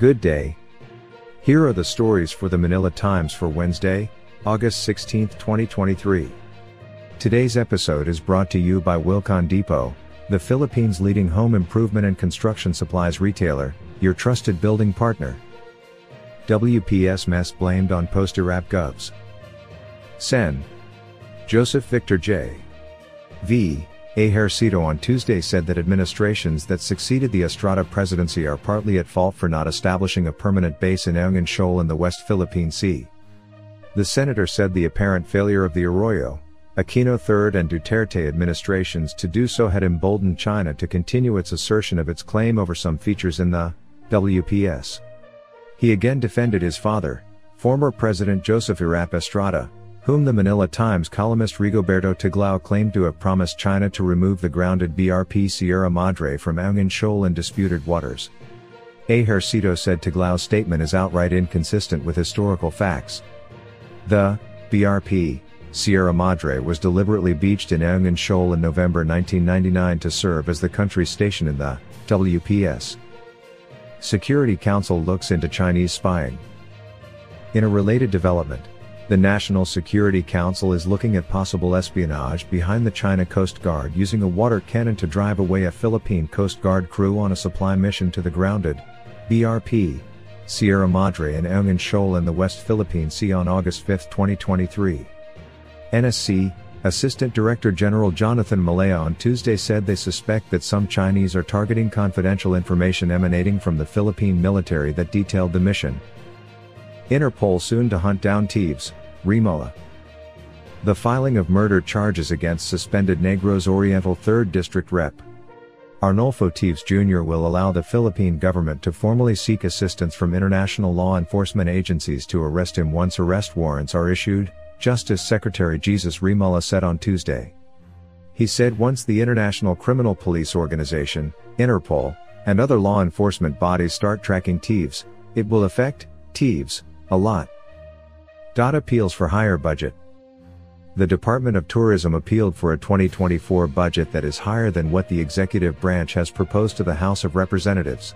Good day. Here are the stories for the Manila Times for Wednesday, August 16, 2023. Today's episode is brought to you by Wilcon Depot, the Philippines' leading home improvement and construction supplies retailer, your trusted building partner. WPS mess blamed on post-Erap govs. Sen. Joseph Victor J. V. Ejercito on Tuesday said that administrations that succeeded the Estrada presidency are partly at fault for not establishing a permanent base in Ayungin Shoal in the West Philippine Sea. The senator said the apparent failure of the Arroyo, Aquino III and Duterte administrations to do so had emboldened China to continue its assertion of its claim over some features in the WPS. He again defended his father, former President Joseph Erap Estrada, whom the Manila Times columnist Rigoberto Tiglao claimed to have promised China to remove the grounded BRP Sierra Madre from Ayungin Shoal in disputed waters. Ejercito said Tiglao's statement is outright inconsistent with historical facts. The BRP Sierra Madre was deliberately beached in Ayungin Shoal in November 1999 to serve as the country's station in the WPS. Security Council looks into Chinese spying. In a related development, the National Security Council is looking at possible espionage behind the China Coast Guard using a water cannon to drive away a Philippine Coast Guard crew on a supply mission to the grounded BRP Sierra Madre and Ayungin Shoal in the West Philippine Sea on August 5, 2023. NSC, Assistant Director General Jonathan Malaya on Tuesday said they suspect that some Chinese are targeting confidential information emanating from the Philippine military that detailed the mission. Interpol soon to hunt down Teves, Remulla. The filing of murder charges against suspended Negros Oriental 3rd District Rep. Arnolfo Teves Jr. will allow the Philippine government to formally seek assistance from international law enforcement agencies to arrest him once arrest warrants are issued, Justice Secretary Jesus Remulla said on Tuesday. He said once the International Criminal Police Organization, Interpol, and other law enforcement bodies start tracking Teves, it will affect Teves a lot. Dot appeals for higher budget. The Department of Tourism appealed for a 2024 budget that is higher than what the executive branch has proposed to the House of Representatives.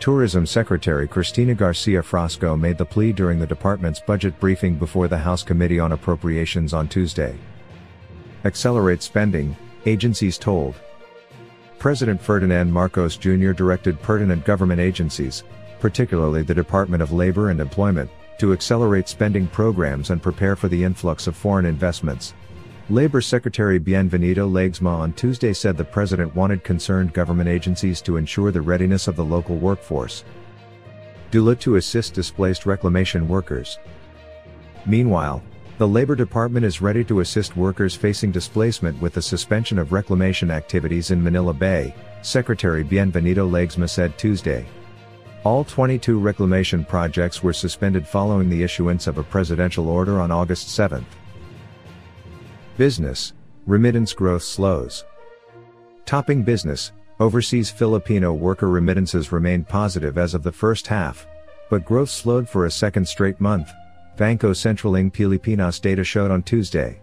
Tourism Secretary Cristina Garcia Frasco made the plea during the department's budget briefing before the House Committee on Appropriations on Tuesday. Accelerate spending, agencies told. President Ferdinand Marcos Jr. directed pertinent government agencies, particularly the Department of Labor and Employment, to accelerate spending programs and prepare for the influx of foreign investments. Labor Secretary Bienvenido Laguesma on Tuesday said the president wanted concerned government agencies to ensure the readiness of the local workforce. DOLE to assist displaced reclamation workers. Meanwhile, the Labor Department is ready to assist workers facing displacement with the suspension of reclamation activities in Manila Bay, Secretary Bienvenido Laguesma said Tuesday. All 22 reclamation projects were suspended following the issuance of a presidential order on August 7. Business, remittance growth slows. Topping business, overseas Filipino worker remittances remained positive as of the first half, but growth slowed for a second straight month, Bangko Sentral ng Pilipinas data showed on Tuesday.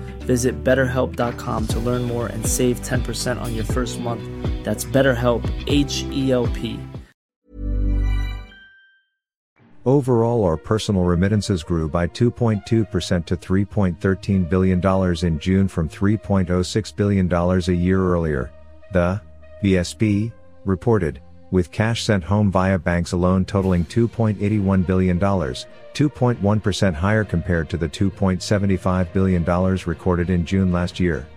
Visit betterhelp.com to learn more and save 10% on your first month. That's BetterHelp, H E L P. Overall, our personal remittances grew by 2.2% to $3.13 billion in June from $3.06 billion a year earlier. The BSP reported, with cash sent home via banks alone totaling $2.81 billion, 2.1% higher compared to the $2.75 billion recorded in June last year.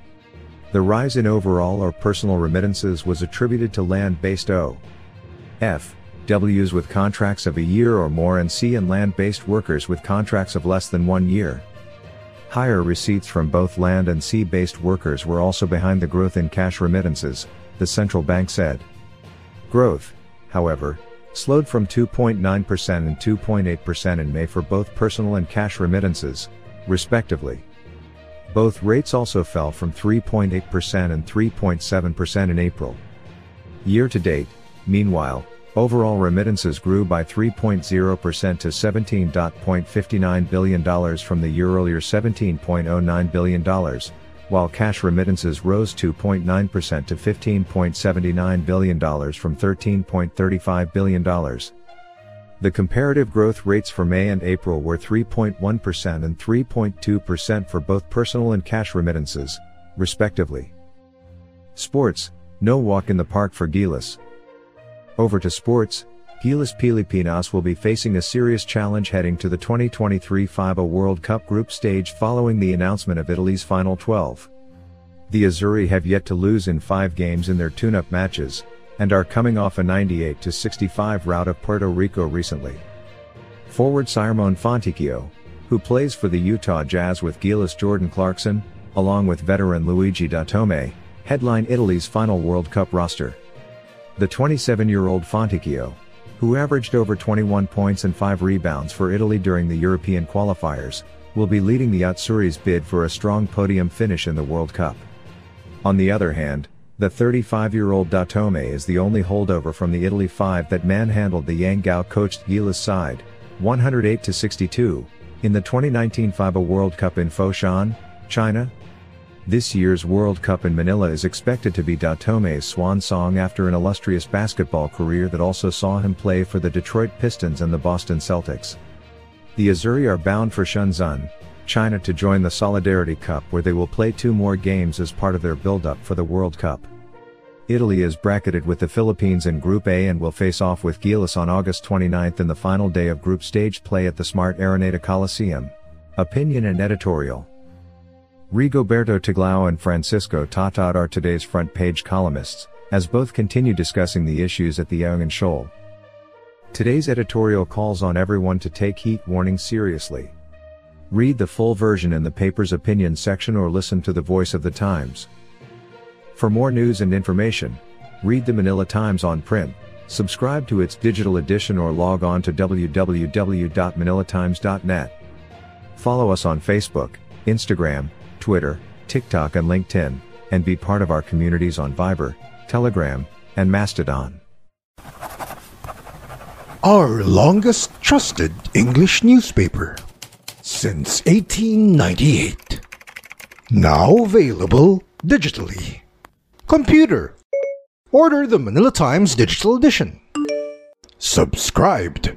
The rise in overall or personal remittances was attributed to land-based O. F. Ws with contracts of a year or more and C and land-based workers with contracts of less than one year. Higher receipts from both land and sea-based workers were also behind the growth in cash remittances, the central bank said. Growth, however, slowed from 2.9% and 2.8% in May for both personal and cash remittances, respectively. Both rates also fell from 3.8% and 3.7% in April. Year to date, meanwhile, Overall remittances grew by 3.0% to $17.59 billion from the year earlier $17.09 billion, while cash remittances rose 2.9% to $15.79 billion from $13.35 billion. The comparative growth rates for May and April were 3.1% and 3.2% for both personal and cash remittances, respectively. Sports, no walk in the park for Gilas. Over to sports, Gilas Pilipinas will be facing a serious challenge heading to the 2023 FIBA World Cup group stage following the announcement of Italy's Final 12. The Azzurri have yet to lose in five games in their tune-up matches, and are coming off a 98-65 rout of Puerto Rico recently. Forward Simone Fontecchio, who plays for the Utah Jazz with Gilas Jordan Clarkson, along with veteran Luigi Datome, headline Italy's final World Cup roster. The 27-year-old Fontecchio, who averaged over 21 points and 5 rebounds for Italy during the European qualifiers, will be leading the Azzurri's bid for a strong podium finish in the World Cup. On the other hand, the 35-year-old Datome is the only holdover from the Italy 5 that manhandled the Yeng Guiao coached Gilas side, 108-62, in the 2019 FIBA World Cup in Foshan, China, this year's World Cup in Manila is expected to be Datome's swan song after an illustrious basketball career that also saw him play for the Detroit Pistons and the Boston Celtics. The Azzurri are bound for Shenzhen, China to join the Solidarity Cup where they will play two more games as part of their build-up for the World Cup. Italy is bracketed with the Philippines in Group A and will face off with Gilas on August 29 in the final day of group stage play at the Smart Araneta Coliseum. Opinion and editorial. Rigoberto Tiglao and Francisco Tatad are today's front page columnists, as both continue discussing the issues at the Ayungin Shoal. Today's editorial calls on everyone to take heat warning seriously. Read the full version in the paper's opinion section or listen to the voice of the Times. For more news and information, read the Manila Times on print, subscribe to its digital edition or log on to www.manilatimes.net. Follow us on Facebook, Instagram, Twitter, TikTok and LinkedIn, and be part of our communities on Viber, Telegram, and Mastodon. Our longest trusted English newspaper since 1898. Now available digitally. Computer. Order the Manila Times Digital Edition. Subscribed.